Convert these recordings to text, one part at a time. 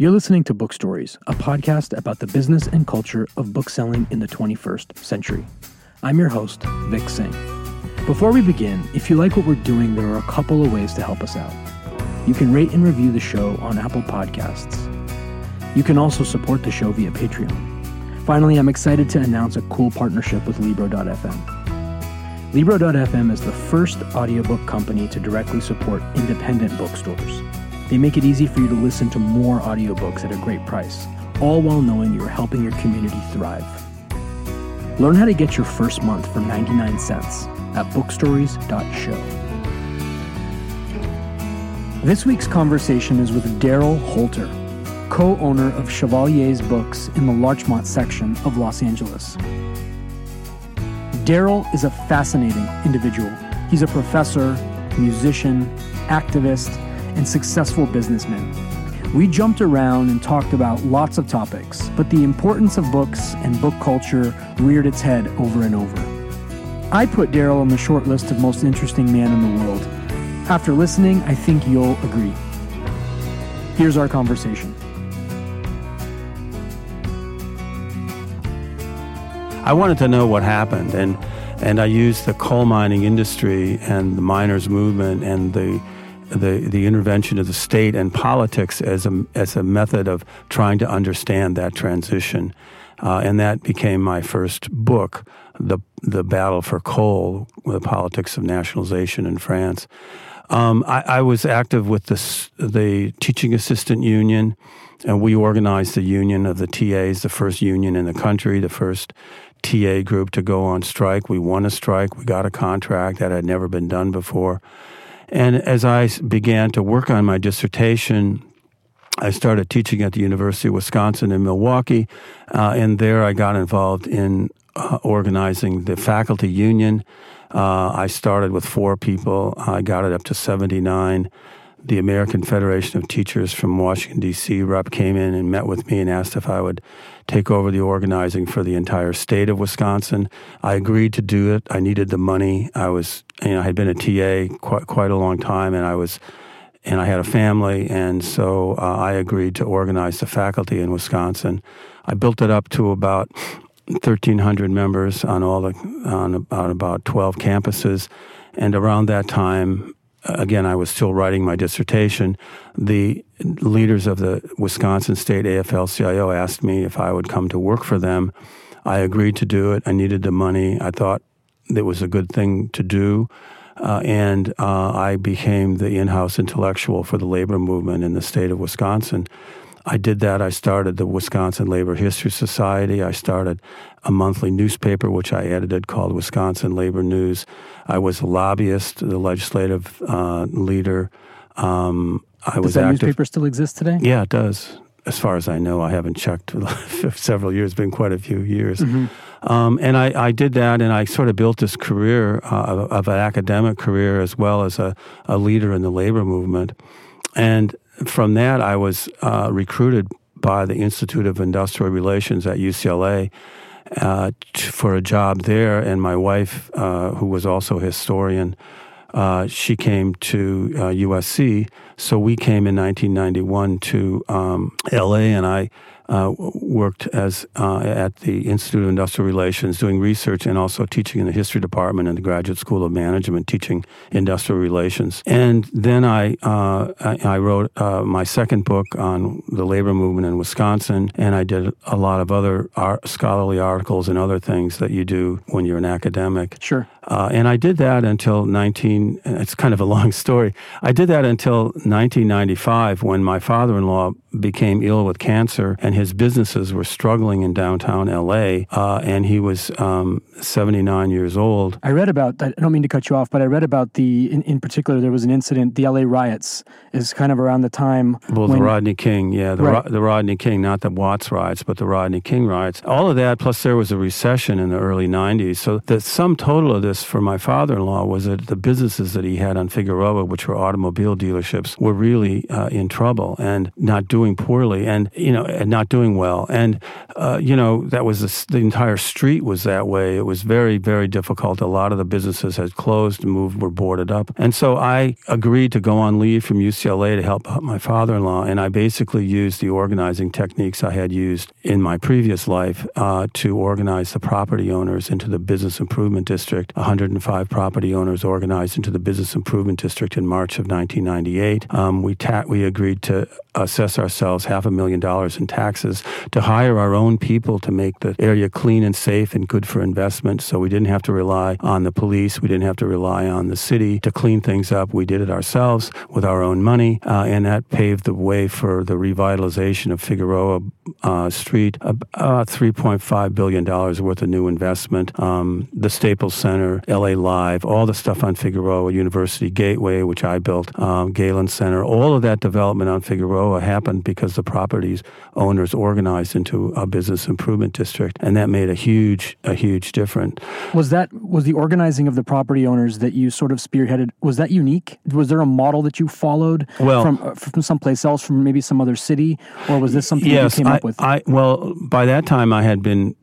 You're listening to Book Stories, a podcast about the business and culture of bookselling in the 21st century. I'm your host, Vic Singh. Before we begin, if you like what we're doing, there are a couple of ways to help us out. You can rate and review the show on Apple Podcasts. You can also support the show via Patreon. Finally, I'm excited to announce a cool partnership with Libro.fm. Libro.fm is the first audiobook company to directly support independent bookstores. They make it easy for you to listen to more audiobooks at a great price, all while knowing you are helping your community thrive. Learn how to get your first month for 99 cents at bookstories.show. This week's conversation is with Darryl Holter, co owner of Chevalier's Books in the Larchmont section of Los Angeles. Darryl is a fascinating individual. He's a professor, musician, activist, and successful businessmen. We jumped around and talked about lots of topics, but the importance of books and book culture reared its head over and over. I put Darryl on the short list of most interesting man in the world. After listening, I think you'll agree. Here's our conversation. I wanted to know what happened, and and I used the coal mining industry and the miners' movement and the the, the intervention of the state and politics as a, as a method of trying to understand that transition. Uh, and that became my first book, the, the Battle for Coal, the politics of nationalization in France. Um, I, I, was active with the, the teaching assistant union, and we organized the union of the TAs, the first union in the country, the first TA group to go on strike. We won a strike. We got a contract that had never been done before. And as I began to work on my dissertation, I started teaching at the University of Wisconsin in Milwaukee, uh, and there I got involved in uh, organizing the faculty union. Uh, I started with four people. I got it up to 79 the American Federation of Teachers from Washington, D.C. rep came in and met with me and asked if I would take over the organizing for the entire state of Wisconsin. I agreed to do it. I needed the money. I was, you know, I had been a TA quite, quite a long time and I was, and I had a family. And so uh, I agreed to organize the faculty in Wisconsin. I built it up to about 1,300 members on all the, on, on about 12 campuses. And around that time, again, I was still writing my dissertation. The leaders of the Wisconsin State AFL CIO asked me if I would come to work for them. I agreed to do it. I needed the money. I thought it was a good thing to do. Uh, and uh, I became the in house intellectual for the labor movement in the state of Wisconsin. I did that. I started the Wisconsin Labor History Society. I started a monthly newspaper, which I edited called Wisconsin Labor News. I was a lobbyist, the legislative uh, leader. Um, I does was that active. newspaper still exist today? Yeah, it does. As far as I know, I haven't checked several years. It's been quite a few years. Mm-hmm. Um, and I, I, did that, and I sort of built this career uh, of, of, an academic career as well as a, a leader in the labor movement. And from that, I was uh, recruited by the Institute of Industrial Relations at UCLA uh, t- for a job there. And my wife, uh, who was also a historian, uh, she came to USC. Uh, so we came in 1991 to um, LA, and I uh, worked as uh, at the Institute of Industrial Relations, doing research and also teaching in the history department in the Graduate School of Management, teaching industrial relations. And then I uh, I, I, wrote uh, my second book on the labor movement in Wisconsin, and I did a lot of other art, scholarly articles and other things that you do when you're an academic. Sure. Uh, and I did that until 19. It's kind of a long story. I did that until 1995 when my father-in-law became ill with cancer, and his businesses were struggling in downtown LA, uh, and he was um, 79 years old. I read about, I don't mean to cut you off, but I read about the, in, in particular, there was an incident, the LA riots is kind of around the time. Well, when, the Rodney King, yeah, the, right. Ro- the Rodney King, not the Watts riots, but the Rodney King riots. All of that, plus there was a recession in the early 90s. So the sum total of this for my father in law was that the businesses that he had on Figueroa, which were automobile dealerships, were really uh, in trouble and not doing doing poorly and you know and not doing well. And uh, you know that was the, entire street was that way. It was very very difficult. A lot of the businesses had closed moved were boarded up. And so i agreed to go on leave from ucla to help my father-in-law and i basically used the organizing techniques i had used in my previous life uh, to organize the property owners into the business improvement district. 105 property owners organized into the business improvement district in march of 1998 um, we, ta- we agreed to assess ourselves half a million dollars in taxes to hire our own people to make the area clean and safe and good for investment. So we didn't have to rely on the police. We didn't have to rely on the city to clean things up. We did it ourselves with our own money, uh, and that paved the way for the revitalization of Figueroa uh, Street. About $3.5 billion worth of new investment. Um, the Staples Center, LA Live, all the stuff on Figueroa, University Gateway, which I built, um, Galen Center, all of that development on Figueroa happened because the properties owners organized into a business improvement district, and that made a huge a huge difference. Was that was the organizing of the property owners that you sort of spearheaded? Was that unique? Was there a model that you followed well, from uh, from someplace else, from maybe some other city, or was this something yes, you came I, up with? I well, by that time I had been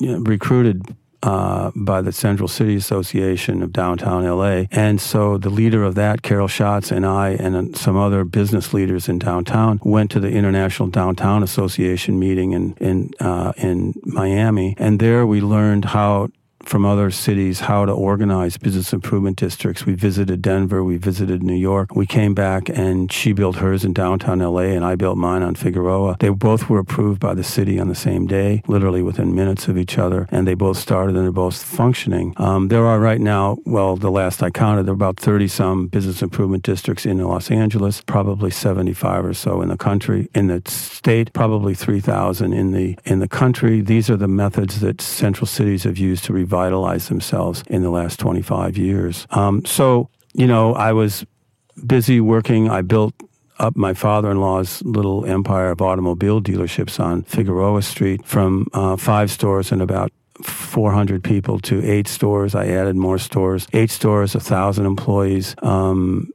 recruited uh, by the Central City Association of downtown LA. And so the leader of that, Carol Schatz, and I, and some other business leaders in downtown went to the International Downtown Association meeting in, in, uh, in Miami. And there we learned how from other cities how to organize business improvement districts. We visited Denver, we visited New York. We came back and she built hers in downtown LA and I built mine on Figueroa. They both were approved by the city on the same day, literally within minutes of each other, and they both started and they're both functioning. Um, there are right now, well, the last I counted, there are about 30 some business improvement districts in Los Angeles, probably 75 or so in the country. In the state, probably 3,000 in the in the country. These are the methods that central cities have used to revitalize themselves in the last 25 years. Um, so, you know, I was busy working. I built up my father in law's little empire of automobile dealerships on Figueroa Street from uh, five stores and about 400 people to eight stores. I added more stores, eight stores, a thousand employees. Um,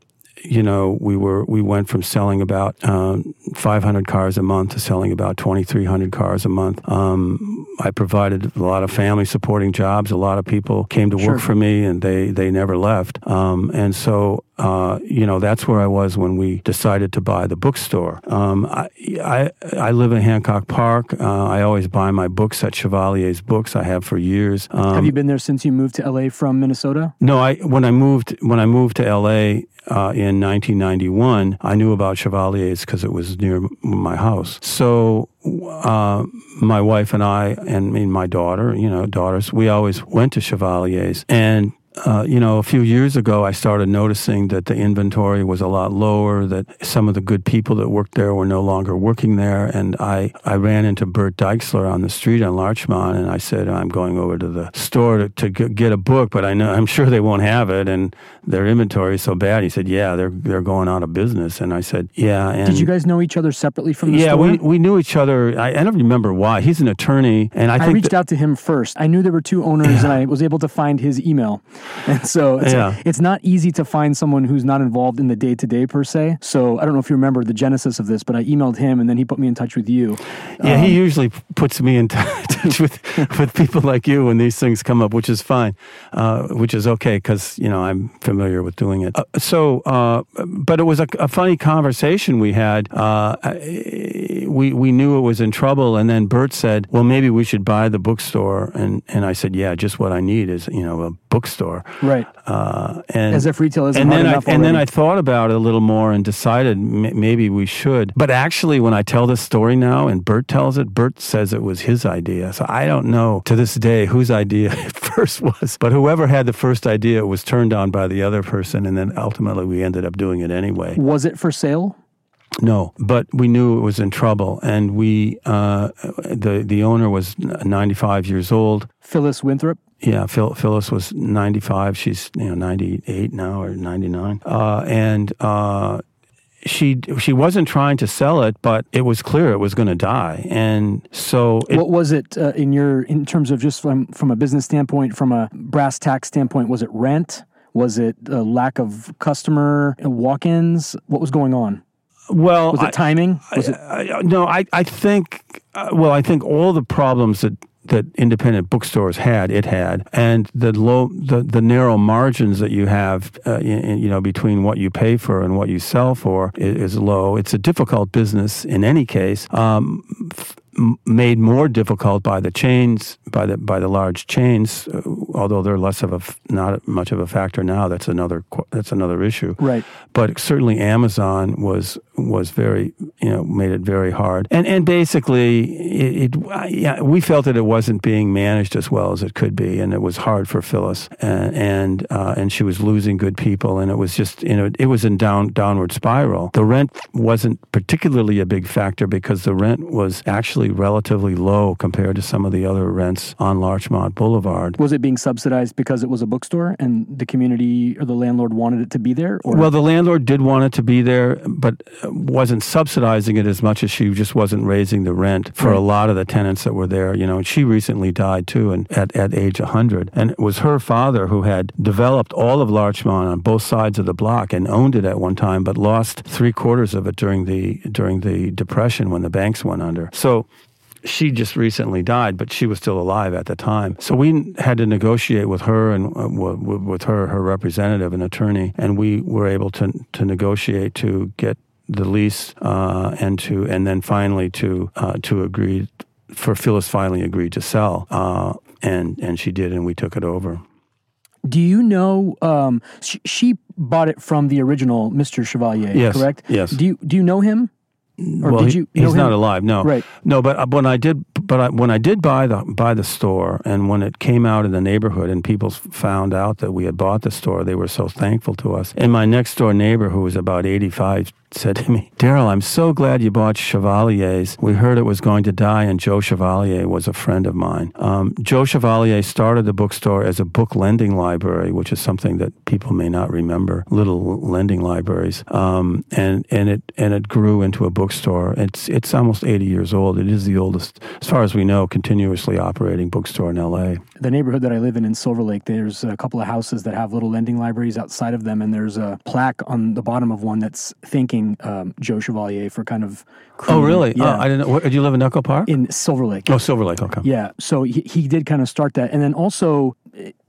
you know, we were we went from selling about um, 500 cars a month to selling about 2,300 cars a month. Um, I provided a lot of family supporting jobs. A lot of people came to work for me, and they they never left. Um, and so uh, you know, that's where I was when we decided to buy the bookstore. Um, I, I, I, live in Hancock Park. Uh, I always buy my books at Chevalier's Books. I have for years. Um, have you been there since you moved to LA from Minnesota? No, I when I moved when I moved to LA uh, in 1991, I knew about Chevalier's because it was near my house. So uh, my wife and I, and mean my daughter, you know, daughters, we always went to Chevalier's. And uh, you know, a few years ago, I started noticing that the inventory was a lot lower, that some of the good people that worked there were no longer working there. And I, I ran into Bert Deixler on the street on Larchmont, and I said, I'm going over to the store to, to get a book, but I know, I'm sure they won't have it, and their inventory is so bad. He said, Yeah, they're, they're going out of business. And I said, Yeah. And Did you guys know each other separately from the store? yeah, store? we, we knew each other. I, I don't remember why. He's an attorney, and I, I reached out to him first. I knew there were two owners, and I was able to find his email. And so it's, yeah. it's not easy to find someone who's not involved in the day to day per se. So I don't know if you remember the genesis of this, but I emailed him and then he put me in touch with you. Yeah, um, he usually puts me in touch with, with people like you when these things come up, which is fine, uh, which is okay because, you know, I'm familiar with doing it. Uh, so, uh, but it was a, a, funny conversation we had. Uh, we, we knew it was in trouble. And then Bert said, well, maybe we should buy the bookstore. And, and I said, yeah, just what I need is, you know, a bookstore. Right. Uh, and as if retail isn't and then I, and then I thought about it a little more and decided m- maybe we should. But actually, when I tell this story now and Bert tells it, Bert says it was his idea. So I don't know to this day whose idea it first was. But whoever had the first idea was turned on by the other person, and then ultimately we ended up doing it anyway. Was it for sale? No, but we knew it was in trouble, and we uh, the the owner was 95 years old. Phyllis Winthrop. Yeah, Phil, Phyllis was 95. She's you know 98 now or 99, uh, and. Uh, she she wasn't trying to sell it, but it was clear it was going to die, and so it, what was it uh, in your in terms of just from from a business standpoint, from a brass tacks standpoint? Was it rent? Was it a lack of customer walk-ins? What was going on? Well, Was it I- timing? Was it I, I- no, I, I think, uh, well, I think all the problems that, that independent bookstores had, it had, and the low, the, the narrow margins that you have, uh, in, in, you know, between what you pay for and what you sell for is, is low. It's a difficult business in any case. Um, f- made more difficult by the chains, by the by the large chains, uh, although they're less of a not much of a factor now. That's another that's another issue right? but certainly Amazon was was very you know made it very hard. And and basically it, it yeah we felt that it wasn't being managed as well as it could be and it was hard for Phyllis. And and uh, and she was losing good people and it was just you know it was in down downward spiral. The rent wasn't particularly a big factor because the rent was actually relatively low compared to some of the other rents on Larchmont Boulevard. Was it being subsidized because it was a bookstore and the community or the landlord wanted it to be there? Or? Well, the landlord did want it to be there, but wasn't subsidizing it as much as she just wasn't raising the rent for a lot of the tenants that were there. You know, and she recently died too, and at, at age 100. And it was her father who had developed all of Larchmont on both sides of the block and owned it at one time, but lost three quarters of it during the during the depression when the banks went under. So she just recently died, but she was still alive at the time. So we had to negotiate with her and uh, w- w- with her, her representative, an attorney, and we were able to to negotiate to get the lease uh, and to and then finally to uh, to agree for Phyllis finally agreed to sell, uh, and and she did, and we took it over. do you know? Um, she, she bought it from the original Mr. Chevalier, Yes, correct? yes. Do you do you know him? Or well, did he- you know he's not alive. No, Right. No, but uh, when I did, but I, when I did buy the buy the store, and when it came out in the neighborhood, and people found out that we had bought the store, they were so thankful to us. And my next door neighbor, who was about eighty five, said to me, "Darryl, I'm so glad you bought Chevalier's. We heard it was going to die, and Joe Chevalier was a friend of mine. Um, Joe Chevalier started the bookstore as a book lending library, which is something that people may not remember. Little lending libraries, um, and and it and it grew into a bookstore. It's it's almost 80 years old. It is the oldest, as far as we know, continuously operating bookstore in L.A. The neighborhood that I live in in Silver Lake, there's a couple of houses that have little lending libraries outside of them, and there's a plaque on the bottom of one that's thanking um, Joe Chevalier for kind of. Oh, really? Yeah. Oh, I didn't know. What, do you live in Echo Park? in Silver Lake. oh, Silver Lake. Okay. Yeah, so he, he did kind of start that, and then also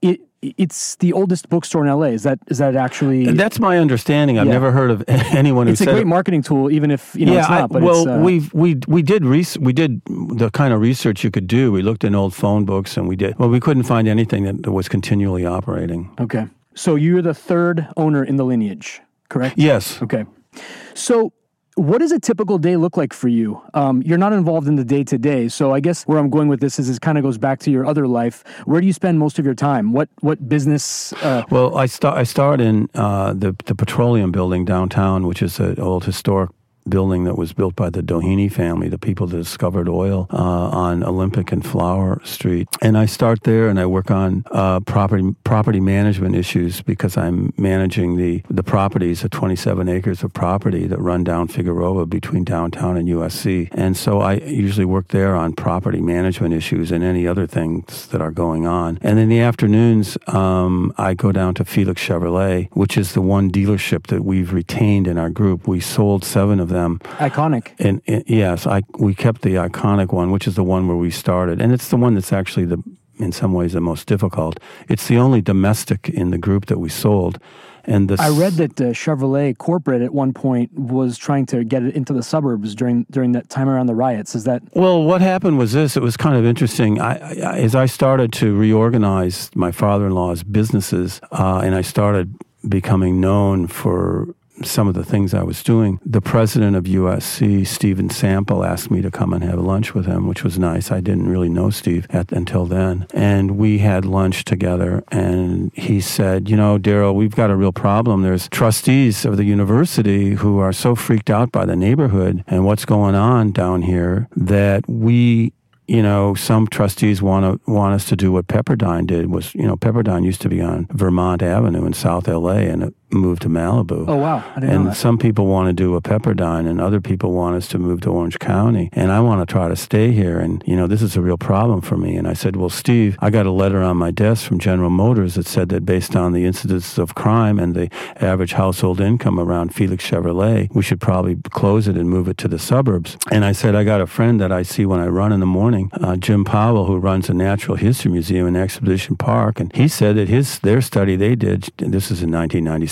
it it's the oldest bookstore in LA. Is that is that actually? That's my understanding. I've Yeah. never heard of anyone who it's a great it. marketing tool, even if you know yeah, it's I- not. But well, it's, uh, we we we did res- we did the kind of research you could do. We looked in old phone books, and we did. Well, we couldn't find anything that was continually operating. okay. So you're the third owner in the lineage, correct? Yes. Okay. So, what does a typical day look like for you? Um, you're not involved in the day to day, so I guess where I'm going with this is it kind of goes back to your other life. Where do you spend most of your time? What what business? Uh, Well, I start. I start in uh, the the petroleum building downtown, which is an old historic building that was built by the Doheny family, the people that discovered oil uh, on Olympic and Flower Street. And I start there, and I work on uh, property property management issues because I'm managing the the properties, the 27 acres of property that run down Figueroa between downtown and USC. And so I usually work there on property management issues and any other things that are going on. And in the afternoons, um, I go down to Felix Chevrolet, which is the one dealership that we've retained in our group. We sold seven of them. Iconic. And, and yes, I we kept the iconic one, which is the one where we started, and it's the one that's actually the in some ways the most difficult. It's the only domestic in the group that we sold. And the I read that uh, Chevrolet corporate at one point was trying to get it into the suburbs during during that time around the riots. Is that Well, what happened was this. It was kind of interesting. I, I, as I started to reorganize my father-in-law's businesses, uh, and I started becoming known for some of the things I was doing, the president of USC, Steven Sample, asked me to come and have lunch with him, which was nice. I didn't really know Steve at, until then. And we had lunch together, and he said, You know, Darryl, we've got a real problem. There's trustees of the university who are so freaked out by the neighborhood and what's going on down here that we you know, some trustees want to want us to do what Pepperdine did. Was you know, Pepperdine used to be on Vermont Avenue in South LA, and it, move to Malibu. Oh wow! I didn't and some people want to do a Pepperdine, and other people want us to move to Orange County. And I want to try to stay here. And you know, this is a real problem for me. And I said, well, Steve, I got a letter on my desk from General Motors that said that based on the incidence of crime and the average household income around Felix Chevrolet, we should probably close it and move it to the suburbs. And I said, I got a friend that I see when I run in the morning, uh, Jim Powell, who runs a natural history museum in Exhibition Park, and he said that his their study they did. This is in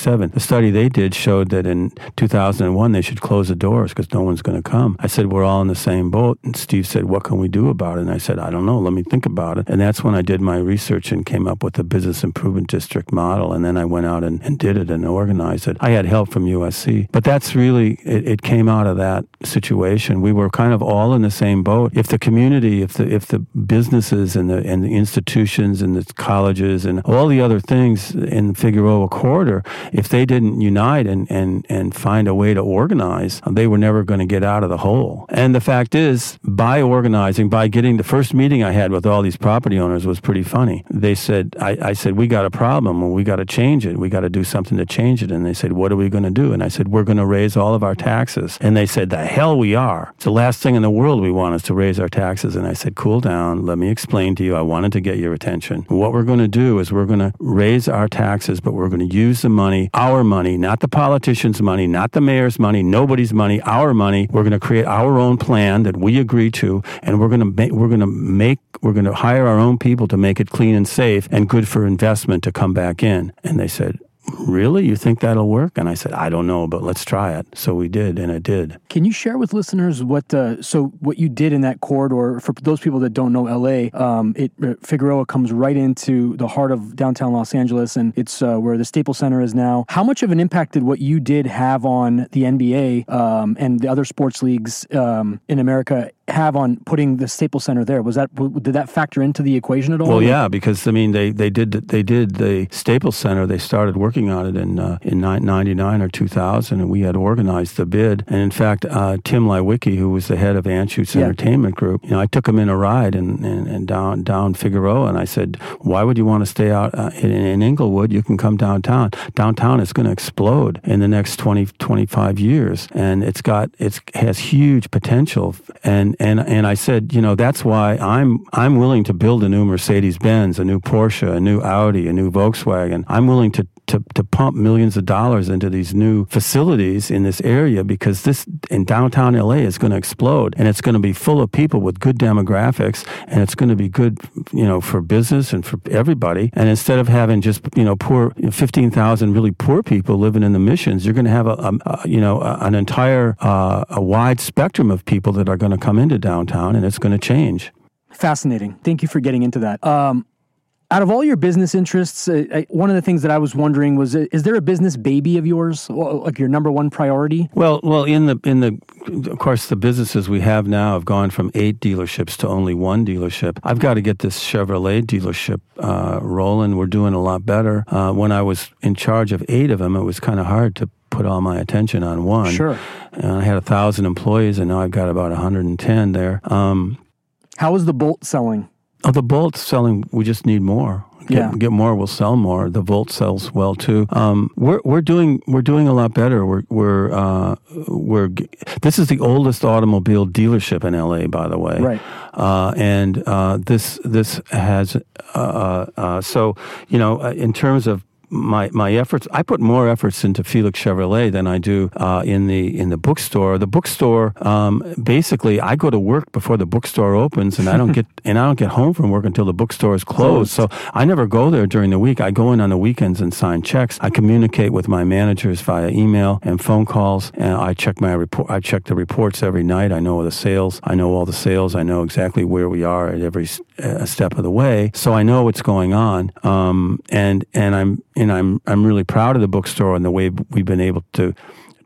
1997. The study they did showed that in 2001 they should close the doors because no one's going to come. I said, we're all in the same boat. And Steve said, what can we do about it? And I said, I don't know. Let me think about it. And that's when I did my research and came up with the business improvement district model. And then I went out and, and did it and organized it. I had help from USC, but that's really, it, it came out of that situation. We were kind of all in the same boat. If the community, if the, if the businesses and the, and the institutions and the colleges and all the other things in Figueroa corridor, if they didn't unite and, and, and find a way to organize, they were never going to get out of the hole. And the fact is, by organizing, by getting the first meeting I had with all these property owners was pretty funny. They said, I, I said, we got a problem and we got to change it. We got to do something to change it. And they said, what are we going to do? And I said, we're going to raise all of our taxes. And they said, the hell we are. It's the last thing in the world we want is to raise our taxes. And I said, cool down. Let me explain to you. I wanted to get your attention. What we're going to do is we're going to raise our taxes, but we're going to use the money, our money, not the politicians' money, not the mayor's money, nobody's money, our money. We're going to create our own plan that we agree to, and we're going to make, we're going to make, we're going to hire our own people to make it clean and safe and good for investment to come back in. And they said, Really? You think that'll work? And I said, I don't know, but let's try it. So we did, and it did. Can you share with listeners what uh, so what you did in that corridor for those people that don't know LA? Um, it uh, Figueroa comes right into the heart of downtown Los Angeles, and it's uh, where the Staples Center is now. How much of an impact did what you did have on the NBA um, and the other sports leagues um, in America have on putting the Staples Center there? Was that did that factor into the equation at all? Well, yeah, because I mean they, they did they did the Staples Center. They started working on it in uh, in '99 or 2000, and we had organized the bid. And in fact, uh, Tim Leiweke, who was the head of Anschutz Yeah. Entertainment Group, you know, I took him in a ride and, and, and down down Figueroa, and I said, "Why would you want to stay out uh, in, in Inglewood? You can come downtown. Downtown is going to explode in the next 20 25 years, and it's got it's has huge potential." And and and I said, you know, that's why I'm I'm willing to build a new Mercedes Benz, a new Porsche, a new Audi, a new Volkswagen. I'm willing to to, to pump millions of dollars into these new facilities in this area because this in downtown LA is going to explode and it's going to be full of people with good demographics and it's going to be good you know for business and for everybody and instead of having just you know poor you know, 15,000 really poor people living in the missions you're going to have a, a, a you know a, an entire uh, a wide spectrum of people that are going to come into downtown and it's going to change Fascinating. Thank you for getting into that. Um, out of all your business interests, uh, I, one of the things that I was wondering was: uh, Is there a business baby of yours, like your number one priority? Well, well, in the in the, of course, the businesses we have now have gone from eight dealerships to only one dealership. I've got to get this Chevrolet dealership uh, rolling. We're doing a lot better. Uh, when I was in charge of eight of them, it was kind of hard to put all my attention on one. Sure. And I had a thousand employees, and now I've got about 110 there. Um, How is the Bolt selling? Oh, the Bolt selling. We just need more. Get, Yeah. get more. We'll sell more. The Volt sells well too. Um, we're we're doing we're doing a lot better. We're we're uh, we're. This is the oldest automobile dealership in LA, by the way. Right. Uh, and uh, this this has uh, uh, so you know uh, in terms of my my efforts. I put more efforts into Felix Chevrolet than I do uh, in the in the bookstore. The bookstore, um, basically, I go to work before the bookstore opens, and I don't get and I don't get home from work until the bookstore is closed. So I never go there during the week. I go in on the weekends and sign checks. I communicate with my managers via email and phone calls, and I check my report. I check the reports every night. I know the sales. I know all the sales. I know exactly where we are at every uh, step of the way. So I know what's going on, um, and and I'm and I'm I'm really proud of the bookstore and the way we've been able to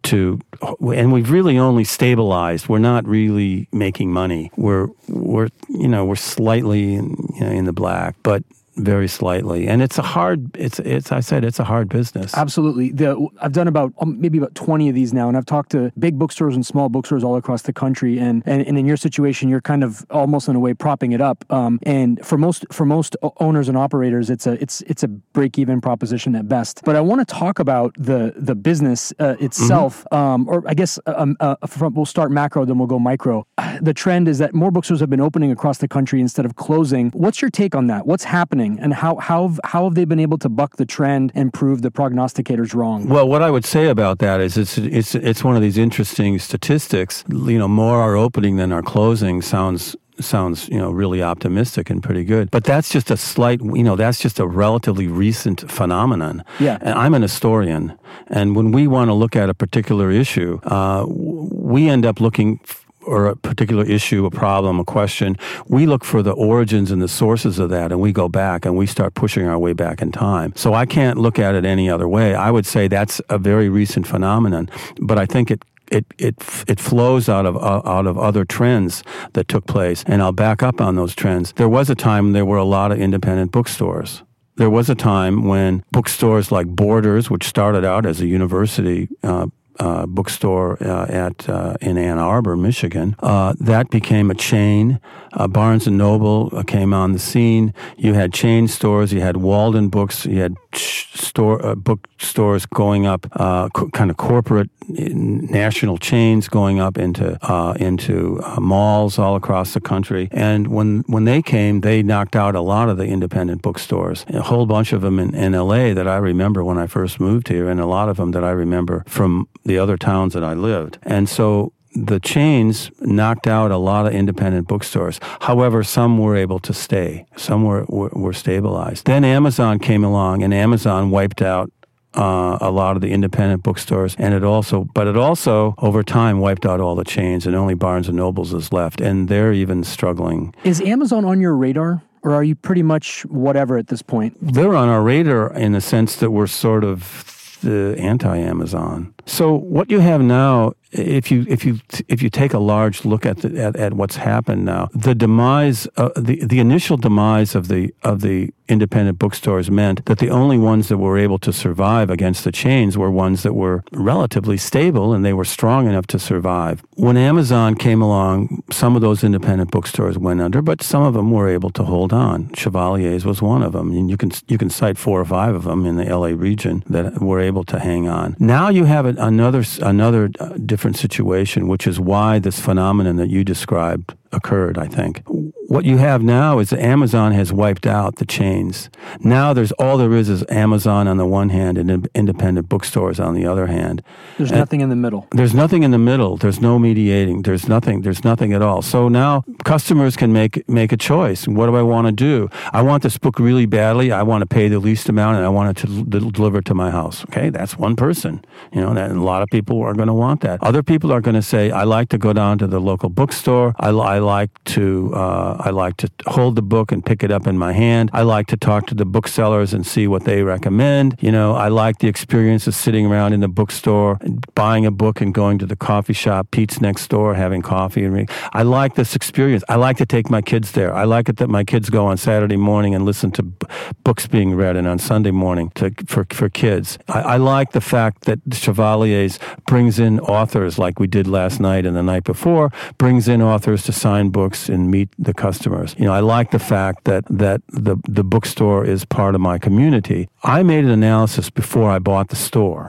to and we've really only stabilized. We're not really making money. We're we're you know we're slightly in, you know, in the black, but very slightly. And it's a hard, it's, it's, I said, it's a hard business. Absolutely. The, I've done about um, maybe about 20 of these now, and I've talked to big bookstores and small bookstores all across the country. And, and, and in your situation, you're kind of almost in a way propping it up. Um, and for most, for most owners and operators, it's a, it's, it's a break even proposition at best. But I want to talk about the, the business uh, itself, mm-hmm. um, or I guess uh, um, uh, from, we'll start macro, then we'll go micro. The trend is that more bookstores have been opening across the country instead of closing. What's your take on that? What's happening, and how how how have they been able to buck the trend and prove the prognosticators wrong? Well, what I would say about that is it's it's it's one of these interesting statistics. You know, more are opening than are closing sounds sounds you know really optimistic and pretty good. But that's just a slight you know that's just a relatively recent phenomenon. Yeah. And i'm an historian. And when we want to look at a particular issue uh, we end up looking or a particular issue, a problem, a question, we look for the origins and the sources of that and we go back and we start pushing our way back in time. So I can't look at it any other way. I would say that's a very recent phenomenon, but I think it it it it flows out of uh, out of other trends that took place and I'll back up on those trends. There was a time there were a lot of independent bookstores. There was a time when bookstores like Borders, which started out as a university uh, uh, bookstore uh, at uh, in Ann Arbor, Michigan. Uh, that became a chain. Uh, Barnes and Noble uh, came on the scene. You had chain stores. You had Walden Books. You had store bookstores going up, co- kind of corporate national chains going up into uh, into uh, malls all across the country. And when when they came, they knocked out a lot of the independent bookstores. A whole bunch of them in, in L.A. that I remember when I first moved here, and a lot of them that I remember from the other towns that I lived. And so the chains knocked out a lot of independent bookstores. However, some were able to stay. Some were, were, were stabilized. Then Amazon came along and Amazon wiped out uh, a lot of the independent bookstores, and it also, but it also over time wiped out all the chains, and only Barnes and Nobles is left, and they're even struggling. Is Amazon on your radar? Or are you pretty much whatever at this point? They're on our radar in the sense that we're sort of the anti Amazon. So what you have now, if you if you if you take a large look at the, at, at what's happened now, the demise, uh, the the initial demise of the of the independent bookstores meant that the only ones that were able to survive against the chains were ones that were relatively stable and they were strong enough to survive. When Amazon came along, some of those independent bookstores went under, but some of them were able to hold on. Chevalier's was one of them, and you can you can cite four or five of them in the LA region that were able to hang on. Now you have it another another uh, different situation, which is why this phenomenon that you described occurred, I think. What you have now is that Amazon has wiped out the chains. Now there's all there is is Amazon on the one hand and independent bookstores on the other hand. There's and nothing in the middle. There's nothing in the middle. There's no mediating. There's nothing. There's nothing at all. So now customers can make make a choice. What do I want to do? I want this book really badly. I want to pay the least amount and I want it to deliver it to my house. Okay, that's one person. You know, that, a lot of people are going to want that. Other people are going to say, I like to go down to the local bookstore. I, I I like to uh, I like to hold the book and pick it up in my hand. I like to talk to the booksellers and see what they recommend. You know, I like the experience of sitting around in the bookstore, and buying a book, and going to the coffee shop, Pete's next door, having coffee and reading. I like this experience. I like to take my kids there. I like it that my kids go on Saturday morning and listen to b- books being read, and on Sunday morning to, for for kids. I, I like the fact that Chevalier's brings in authors like we did last night and the night before, brings in authors to sign books and meet the customers. You know, I like the fact that that the the bookstore is part of my community. I made an analysis before I bought the store.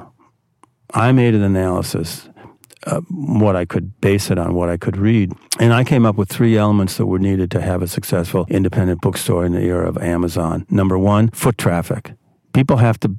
I made an analysis uh, what I could base it on, what I could read. And I came up with three elements that were needed to have a successful independent bookstore in the era of Amazon. Number one, foot traffic. People have to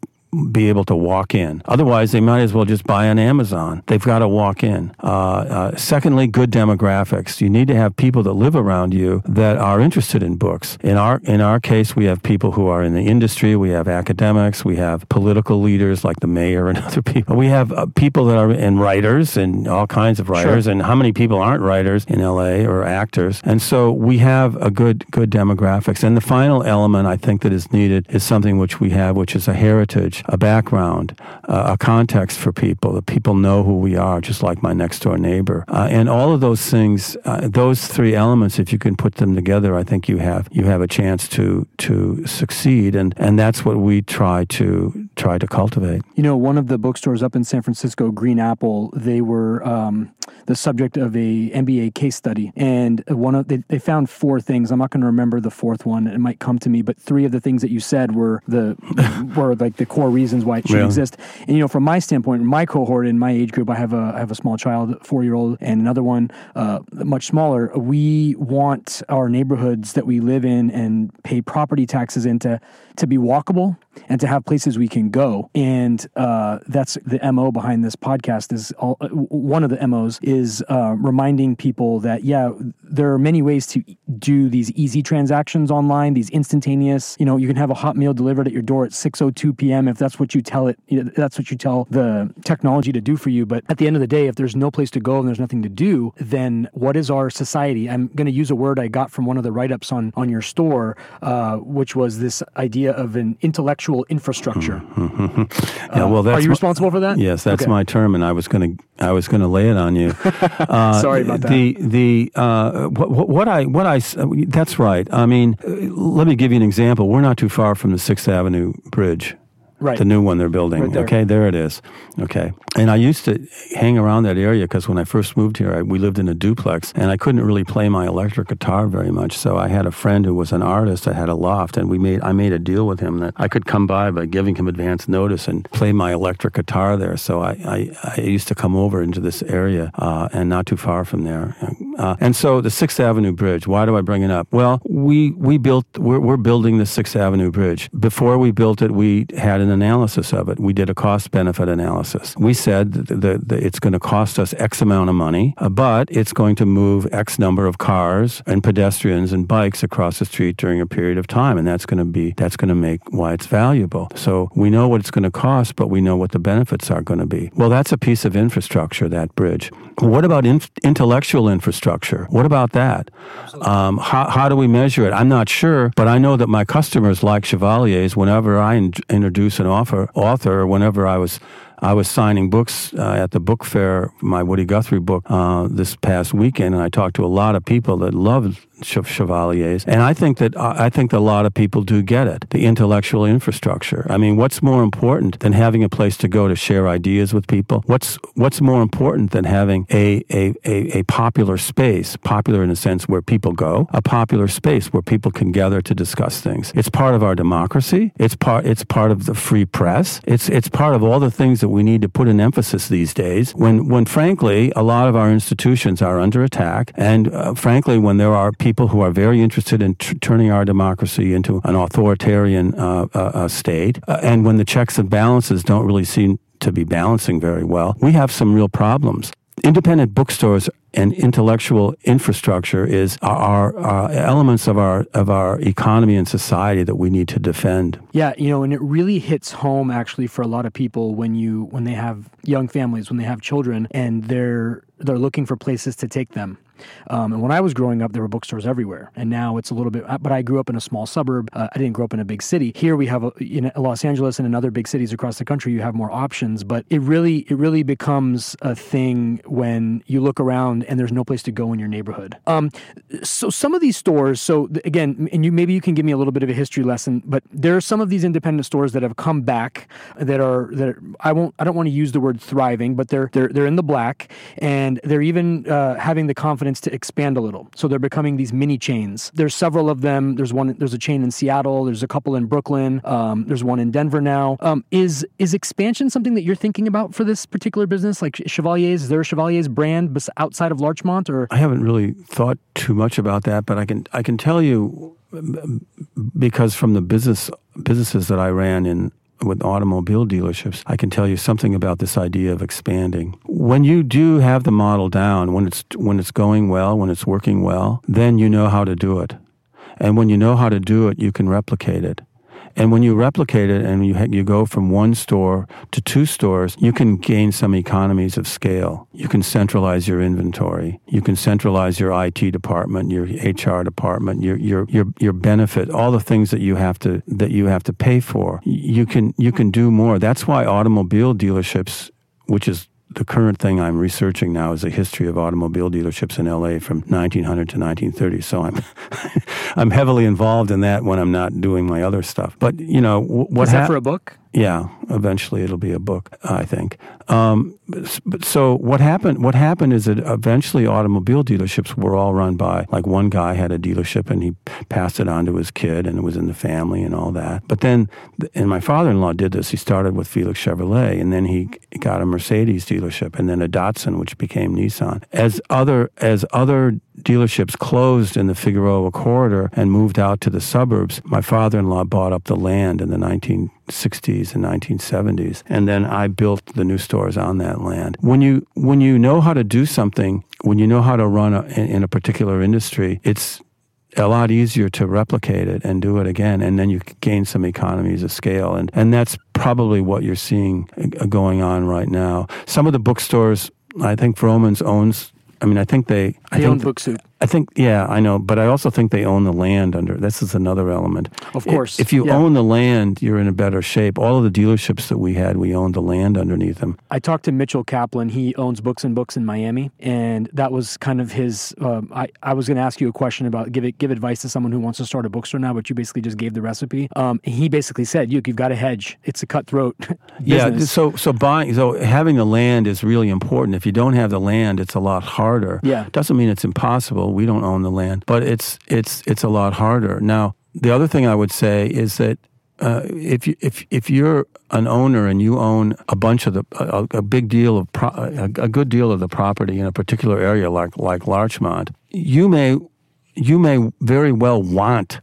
be able to walk in. Otherwise, they might as well just buy on Amazon. They've got to walk in. Uh, uh, secondly, good demographics. You need to have people that live around you that are interested in books. In our in our case, we have people who are in the industry. We have academics. We have political leaders like the mayor and other people. We have uh, people that are in writers and all kinds of writers. Sure. And how many people aren't writers in LA or actors? And so we have a good good demographics. And the final element I think that is needed is something which we have, which is a heritage a background, uh, a context for people, that people know who we are, just like my next door neighbor. Uh, and all of those things, uh, those three elements, if you can put them together, I think you have you have a chance to to succeed. And and that's what we try to try to cultivate. You know, one of the bookstores up in San Francisco, Green Apple, they were um, the subject of a MBA case study, and one of they, they found four things. I'm not going to remember the fourth one; it might come to me. But three of the things that you said were the were like the core reasons why it should exist. And you know, from my standpoint, my cohort in my age group, I have a I have a small child, four year old, and another one uh, much smaller. We want our neighborhoods that we live in and pay property taxes into to be walkable and to have places we can go. And uh, that's the mo behind this podcast. Is all, uh, one of the mos is uh, reminding people that yeah, there are many ways to do these easy transactions online. These instantaneous. You know, you can have a hot meal delivered at your door at 6:02 p.m. if that's what you tell it. That's what you tell the technology to do for you. But at the end of the day, if there's no place to go and there's nothing to do, then what is our society? I'm going to use a word I got from one of the write-ups on on your store, uh, which was this idea of an intellectual infrastructure. Mm-hmm. yeah, well, uh, are you responsible for that? Yes, that's okay. my term, and I was going to I was going to lay it on you. Uh, Sorry about that. The the uh, what, what I what I that's right. I mean, let me give you an example. We're not too far from the Sixth Avenue Bridge. Right. The new one they're building. Right there. Okay, there it is. Okay. And I used to hang around that area because when I first moved here, I, we lived in a duplex and I couldn't really play my electric guitar very much. So I had a friend who was an artist that had a loft and we made, I made a deal with him that I could come by by giving him advance notice and play my electric guitar there. So I, I, I used to come over into this area uh, and not too far from there. Uh, and so the Sixth Avenue Bridge, why do I bring it up? Well, we, we built, we're, we're building the Sixth Avenue Bridge. Before we built it, we had an an analysis of it. We did a cost benefit analysis. We said that, that it's going to cost us X amount of money, uh, but it's going to move X number of cars and pedestrians and bikes across the street during a period of time, and that's going to be that's going to make why it's valuable. So we know what it's going to cost, but we know what the benefits are going to be. Well, that's a piece of infrastructure, that bridge. What about inf- intellectual infrastructure? What about that? Um, how, how do we measure it? I'm not sure, but I know that my customers like Chevaliers. Whenever I in- introduce an author, author, whenever I was I was signing books uh, at the book fair, my Woody Guthrie book, uh, this past weekend, and I talked to a lot of people that loved chevaliers. And I think that I think that a lot of people do get it. The intellectual infrastructure. I mean, what's more important than having a place to go to share ideas with people? What's what's more important than having a a, a, a popular space, popular in a sense where people go, a popular space where people can gather to discuss things. It's part of our democracy. It's part it's part of the free press. It's it's part of all the things that we need to put an emphasis these days. When when frankly a lot of our institutions are under attack, and uh, frankly when there are people who are very interested in t- turning our democracy into an authoritarian uh, uh, uh, state. Uh, and when the checks and balances don't really seem to be balancing very well, we have some real problems. Independent bookstores and intellectual infrastructure is our, elements of our of our economy and society that we need to defend. Yeah, you know, and it really hits home actually for a lot of people when you when they have young families, when they have children, and they're they're looking for places to take them. Um, and when I was growing up, there were bookstores everywhere. And now it's a little bit, but I grew up in a small suburb. Uh, I didn't grow up in a big city. Here we have, a, in Los Angeles and in other big cities across the country, you have more options. But it really, it really becomes a thing when you look around and there's no place to go in your neighborhood. Um, so some of these stores, so again, and you maybe you can give me a little bit of a history lesson, but there are some of these independent stores that have come back that are that are, I won't, I don't want to use the word thriving, but they're they're they're in the black and they're even uh, having the confidence confidence to expand a little. So they're becoming these mini chains. There's several of them. There's one. There's a chain in Seattle. There's a couple in Brooklyn. Um, there's one in Denver now. Um, is is expansion something that you're thinking about for this particular business? Like Chevalier's, is there a Chevalier's brand outside of Larchmont? Or I haven't really thought too much about that, but I can I can tell you because from the business businesses that I ran in with automobile dealerships, I can tell you something about this idea of expanding. When you do have the model down, when it's when it's going well, when it's working well, then you know how to do it. And when you know how to do it, you can replicate it. And when you replicate it and you, ha- you go from one store to two stores, you can gain some economies of scale. You can centralize your inventory. You can centralize your IT department, your HR department, your, your, your, your benefit, all the things that you have to, that you have to pay for. You can, you can do more. That's why automobile dealerships, which is the current thing I'm researching now is a history of automobile dealerships in LA from 1900 to 1930. So I'm I'm heavily involved in that when I'm not doing my other stuff. But you know what? Is that for a book? Yeah, eventually it'll be a book, I think. Um, so what happened? What happened is that eventually automobile dealerships were all run by like one guy had a dealership and he passed it on to his kid and it was in the family and all that. But then, and my father-in-law did this. He started with Felix Chevrolet and then he got a Mercedes dealership and then a Datsun, which became Nissan. As other as other dealerships closed in the Figueroa corridor and moved out to the suburbs, my father-in-law bought up the land in the 1960s and 1970s, and then I built the new stores on that land. When you when you know how to do something, when you know how to run a, in a particular industry, it's a lot easier to replicate it and do it again, and then you gain some economies of scale, and and that's probably what you're seeing uh, going on right now. Some of the bookstores, I think Vroman's owns I mean, I think they. I they think own Book Soup. I think, yeah, I know, but I also think they own the land under. This is another element. Of course, if, if you yeah. own the land, you're in a better shape. All of the dealerships that we had, we owned the land underneath them. I talked to Mitchell Kaplan. He owns Books and Books in Miami, and that was kind of his. Um, I I was going to ask you a question about give it give advice to someone who wants to start a bookstore now, but you basically just gave the recipe. Um, he basically said, "You you've got to hedge. It's a cutthroat." yeah. So so buying so having the land is really important. If you don't have the land, it's a lot harder. Yeah. Doesn't mean it's impossible. We don't own the land but it's it's it's a lot harder. Now, the other thing I would say is that uh, if you if if you're an owner and you own a bunch of the a, a big deal of pro, a, a, good deal of the property in a particular area like like Larchmont, you may you may very well want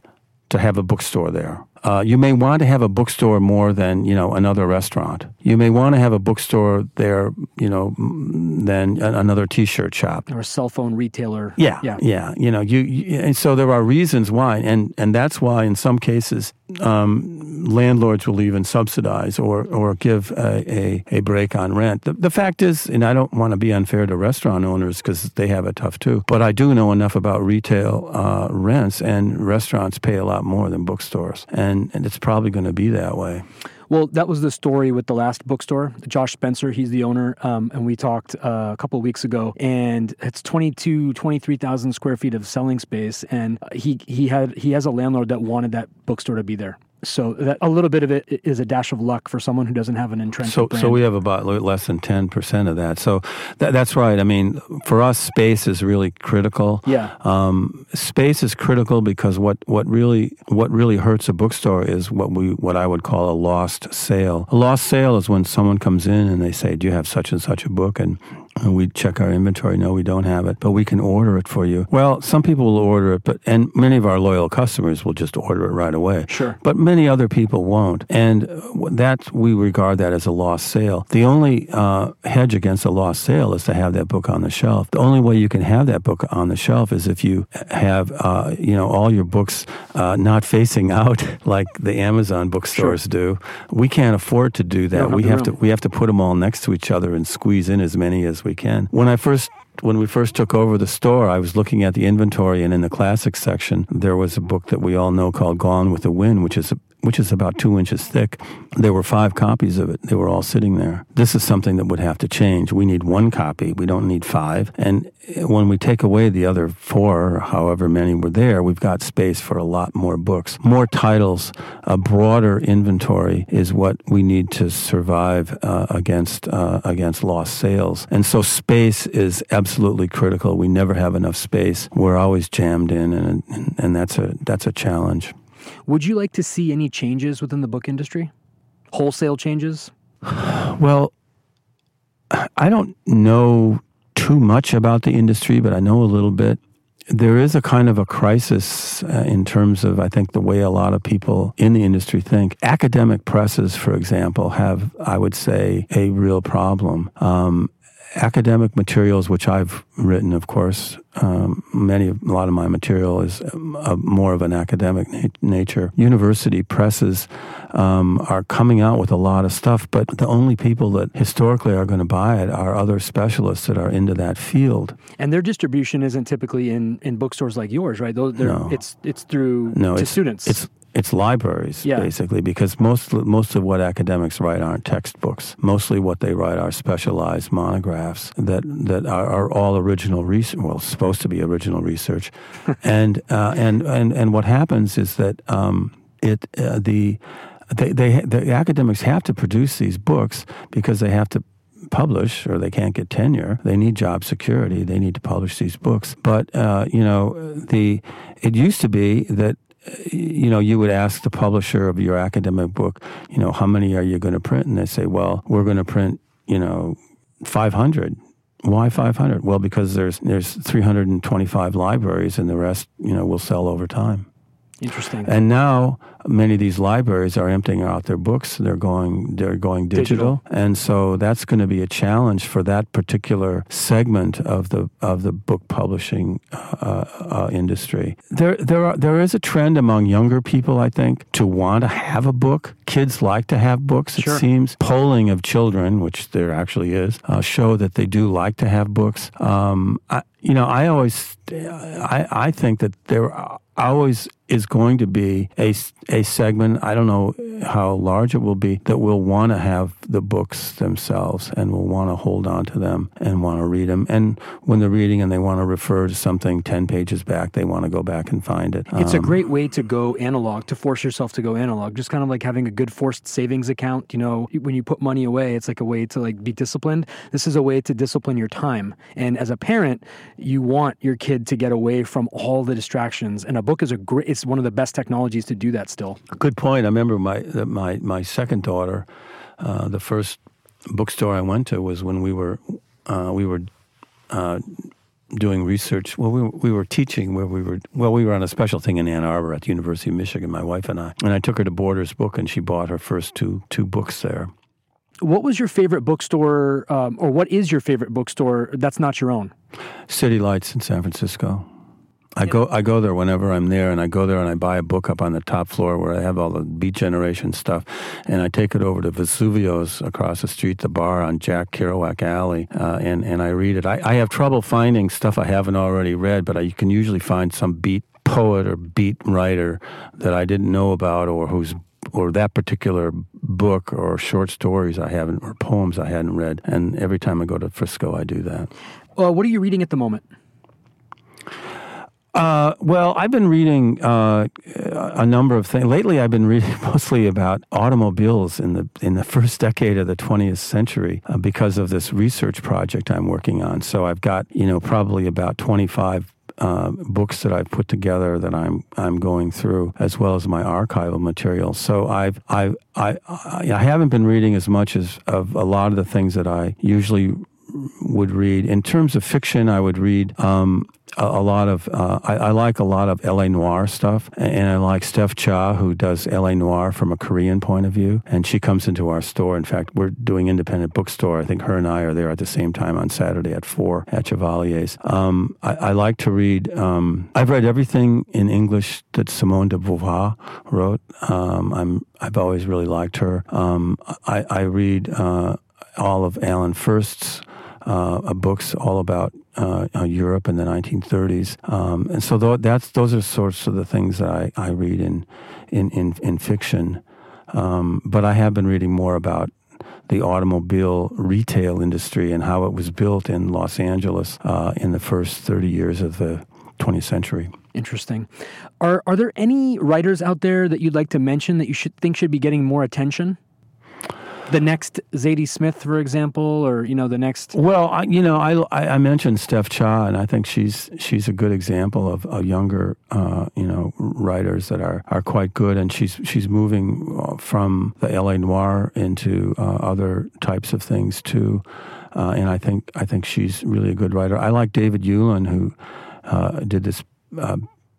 to have a bookstore there. Uh, you may want to have a bookstore more than you know another restaurant. You may want to have a bookstore there, you know, than another T-shirt shop or a cell phone retailer. Yeah, yeah, yeah. You know, you, you and so there are reasons why, and and that's why in some cases um, landlords will even subsidize or or give a, a, a break on rent. The, the, fact is, and I don't want to be unfair to restaurant owners because they have it tough too, but I do know enough about retail uh, rents, and restaurants pay a lot more than bookstores, and, and it's probably going to be that way. Well, that was the story with the last bookstore. Josh Spencer, he's the owner, um, and we talked uh, a couple of weeks ago, and it's 22, 23,000 square feet of selling space, and he he had he has a landlord that wanted that bookstore to be there. So that a little bit of it is a dash of luck for someone who doesn't have an entrenched so, brand. So we have about less than ten percent of that. So that, that's right. I mean, for us, space is really critical. Yeah. Um, space is critical because what, what really what really hurts a bookstore is what we what I would call a lost sale. A lost sale is when someone comes in and they say, "Do you have such and such a book?" and we check our inventory. No, we don't have it, but we can order it for you. Well, some people will order it, but and many of our loyal customers will just order it right away. Sure. But many other people won't, and that we regard that as a lost sale. The only uh, hedge against a lost sale is to have that book on the shelf. The only way you can have that book on the shelf is if you have, uh, you know, all your books uh, not facing out like the Amazon bookstores sure. do. We can't afford to do that. We have room. to we have to put them all next to each other and squeeze in as many as we can. When I first when we first took over the store, I was looking at the inventory, and in the classics section, there was a book that we all know called Gone with the Wind, which is a, which is about two inches thick. There were five copies of it. They were all sitting there. This is something that would have to change. We need one copy. We don't need five. And when we take away the other four, however many were there, we've got space for a lot more books, more titles, a broader inventory is what we need to survive uh, against uh, against lost sales. And so space is absolutely critical. We never have enough space. We're always jammed in, and and, and that's a that's a challenge. Would you like to see any changes within the book industry? Wholesale changes? Well, I don't know too much about the industry, but I know a little bit. There is a kind of a crisis uh, in terms of, I think, the way a lot of people in the industry think. Academic presses, for example, have, I would say, a real problem. Um, academic materials, which I've written, of course, um, many, a lot of my material is uh, more of an academic na- nature. University presses um, are coming out with a lot of stuff, but the only people that historically are going to buy it are other specialists that are into that field. And their distribution isn't typically in, in bookstores like yours, right? Those, no. It's it's through no, to it's, students. It's it's libraries yeah. basically because most most of what academics write aren't textbooks. Mostly what they write are specialized monographs that that are, are all original research. Well, supposed to be original research, and uh, and and and what happens is that um, it uh, the they, they the academics have to produce these books because they have to publish or they can't get tenure. They need job security. They need to publish these books. But uh, you know, the it used to be that you know, you would ask the publisher of your academic book, you know, how many are you going to print? And they say, well, we're going to print, you know, 500. Why 500? Well, because there's there's 325 libraries, and the rest, you know, will sell over time. Interesting. And now many of these libraries are emptying out their books. They're going they're going digital, digital. and so that's going to be a challenge for that particular segment of the of the book publishing uh, uh, industry. There there are, there is a trend among younger people, I think, to want to have a book. Kids like to have books. Sure. It seems polling of children, which there actually is, uh, show that they do like to have books. Um, I, you know, I always I I think that there always is going to be a, a segment, I don't know how large it will be, that will want to have the books themselves and will want to hold on to them and want to read them. And when they're reading and they want to refer to something 10 pages back, they want to go back and find it. It's um, a great way to go analog, to force yourself to go analog. Just kind of like having a good forced savings account. You know, when you put money away, it's like a way to like be disciplined. This is a way to discipline your time. And as a parent, you want your kid to get away from all the distractions. And a book is a great, it's one of the best technologies to do that still. Good point. I remember my my my second daughter, uh, the first bookstore I went to was when we were uh, we were uh, doing research. Well, we were, we were teaching where we were. Well, we were on a special thing in Ann Arbor at the University of Michigan. My wife and I, and I took her to Borders Book, and she bought her first two two books there. What was your favorite bookstore, um, or what is your favorite bookstore that's not your own? City Lights in San Francisco. I go I go there whenever I'm there, and I go there and I buy a book up on the top floor where I have all the Beat Generation stuff, and I take it over to Vesuvio's across the street, the bar on Jack Kerouac Alley, uh, and and I read it. I, I have trouble finding stuff I haven't already read, but I can usually find some beat poet or beat writer that I didn't know about or who's or that particular book or short stories I haven't or poems I hadn't read. And every time I go to Frisco, I do that. Uh, what are you reading at the moment? Uh, well, I've been reading uh, a number of things. Lately, I've been reading mostly about automobiles in the in the first decade of the 20th century uh, because of this research project I'm working on. So I've got you know probably about 25 uh, books that I've put together that I'm I'm going through, as well as my archival material. So I've I I I haven't been reading as much as of a lot of the things that I usually would read. In terms of fiction, I would read um, a, a, lot of. Uh, I, I, like a lot of L.A. noir stuff, and I like Steph Cha, who does L.A. noir from a Korean point of view, and she comes into our store. In fact, we're doing independent bookstore. I think her and I are there at the same time on Saturday at four at Chevalier's. Um, I, I, like to read. Um, I've read everything in English that Simone de Beauvoir wrote. Um, I'm. I've always really liked her. Um, I, I, read uh, all of Alan Furst's uh, books all about uh, uh, Europe in the 1930s, um, and so th- that's those are sorts of the things that I, I read in in in, in fiction. Um, but I have been reading more about the automobile retail industry and how it was built in Los Angeles uh, in the first 30 years of the 20th century. Interesting. Are are there any writers out there that you'd like to mention that you should think should be getting more attention? The next Zadie Smith, for example, or you know the next. Well, I, you know, I, I mentioned Steph Cha, and I think she's she's a good example of, of younger uh, you know writers that are, are quite good, and she's she's moving uh, from the L.A. noir into uh, other types of things too, uh, and I think I think she's really a good writer. I like David Ulin, who uh, did this.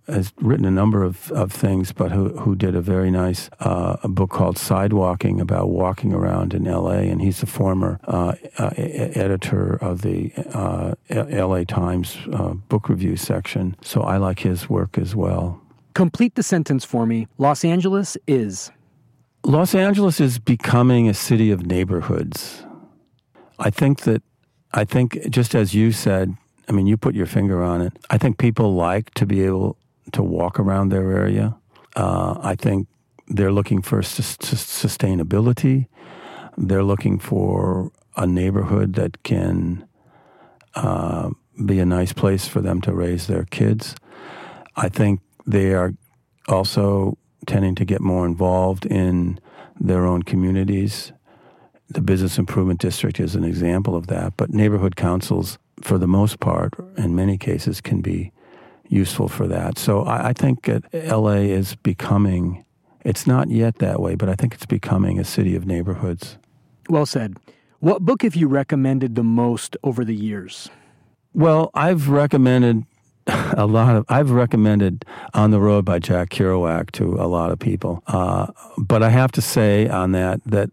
Has written a number of, of things, but who, who did a very nice uh, a book called Sidewalking about walking around in L.A. And he's the former uh, uh, editor of the uh, L.A. Times uh, book review section. So I like his work as well. Complete the sentence for me. Los Angeles is. Los Angeles is becoming a city of neighborhoods. I think that, I think just as you said, I mean, you put your finger on it. I think people like to be able to walk around their area. Uh, I think they're looking for sustainability. They're looking for a neighborhood that can uh, be a nice place for them to raise their kids. I think they are also tending to get more involved in their own communities. The Business Improvement District is an example of that, but neighborhood councils for the most part, in many cases, can be useful for that. So I, I think that LA is becoming, it's not yet that way, but I think it's becoming a city of neighborhoods. Well said. What book have you recommended the most over the years? Well, I've recommended a lot of I've recommended On the Road by Jack Kerouac to a lot of people. Uh, but I have to say on that that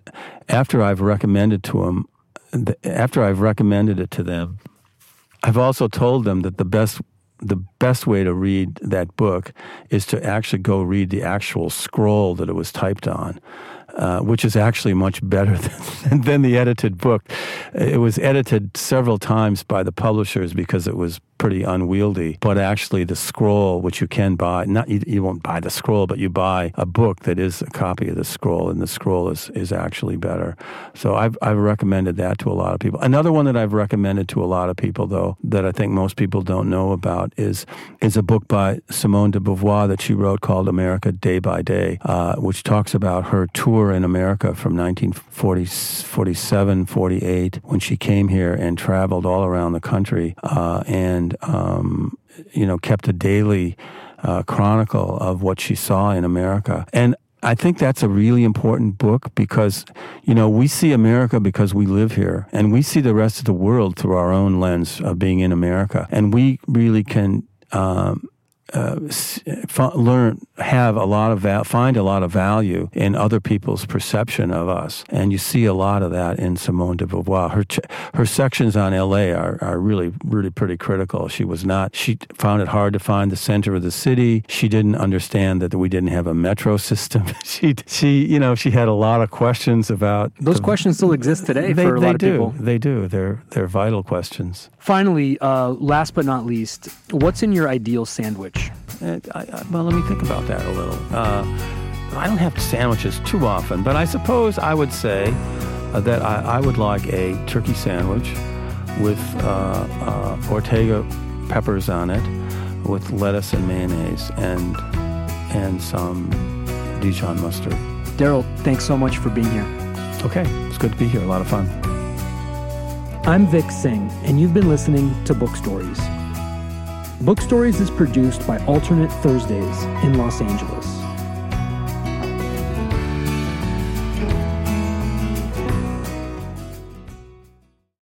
after I've recommended to them, after I've recommended it to them, I've also told them that the best the best way to read that book is to actually go read the actual scroll that it was typed on. Uh, which is actually much better than, than, the edited book. It was edited several times by the publishers because it was pretty unwieldy. But actually, the scroll, which you can buy, not you, you, won't buy the scroll, but you buy a book that is a copy of the scroll, and the scroll is, is actually better. So I've, I've recommended that to a lot of people. Another one that I've recommended to a lot of people, though, that I think most people don't know about is, is a book by Simone de Beauvoir that she wrote called America Day by Day, uh, which talks about her tour in America from 1947, 48, when she came here and traveled all around the country. Uh, and and um, you know kept a daily uh, chronicle of what she saw in America. And I think that's a really important book because, you know, we see America because we live here and we see the rest of the world through our own lens of being in America. And we really can um, uh, learn have a lot of val- find a lot of value in other people's perception of us, and you see a lot of that in Simone de Beauvoir. Her ch- her sections on L.A. are, are really really pretty critical. She was not she found it hard to find the center of the city. She didn't understand that we didn't have a metro system. she she you know she had a lot of questions about those the, questions still exist today they, for a lot of do. people. They do. They're they're vital questions. Finally, uh, last but not least, what's in your ideal sandwich? Uh, I, I, well, let me think about that a little. Uh, I don't have sandwiches too often, but I suppose I would say uh, that I, I, would like a turkey sandwich with uh, uh, Ortega peppers on it, with lettuce and mayonnaise, and and some Dijon mustard. Darryl, thanks so much for being here. Okay, it's good to be here. A lot of fun. I'm Vic Singh, and you've been listening to Book Stories. Book Stories is produced by Alternate Thursdays in Los Angeles.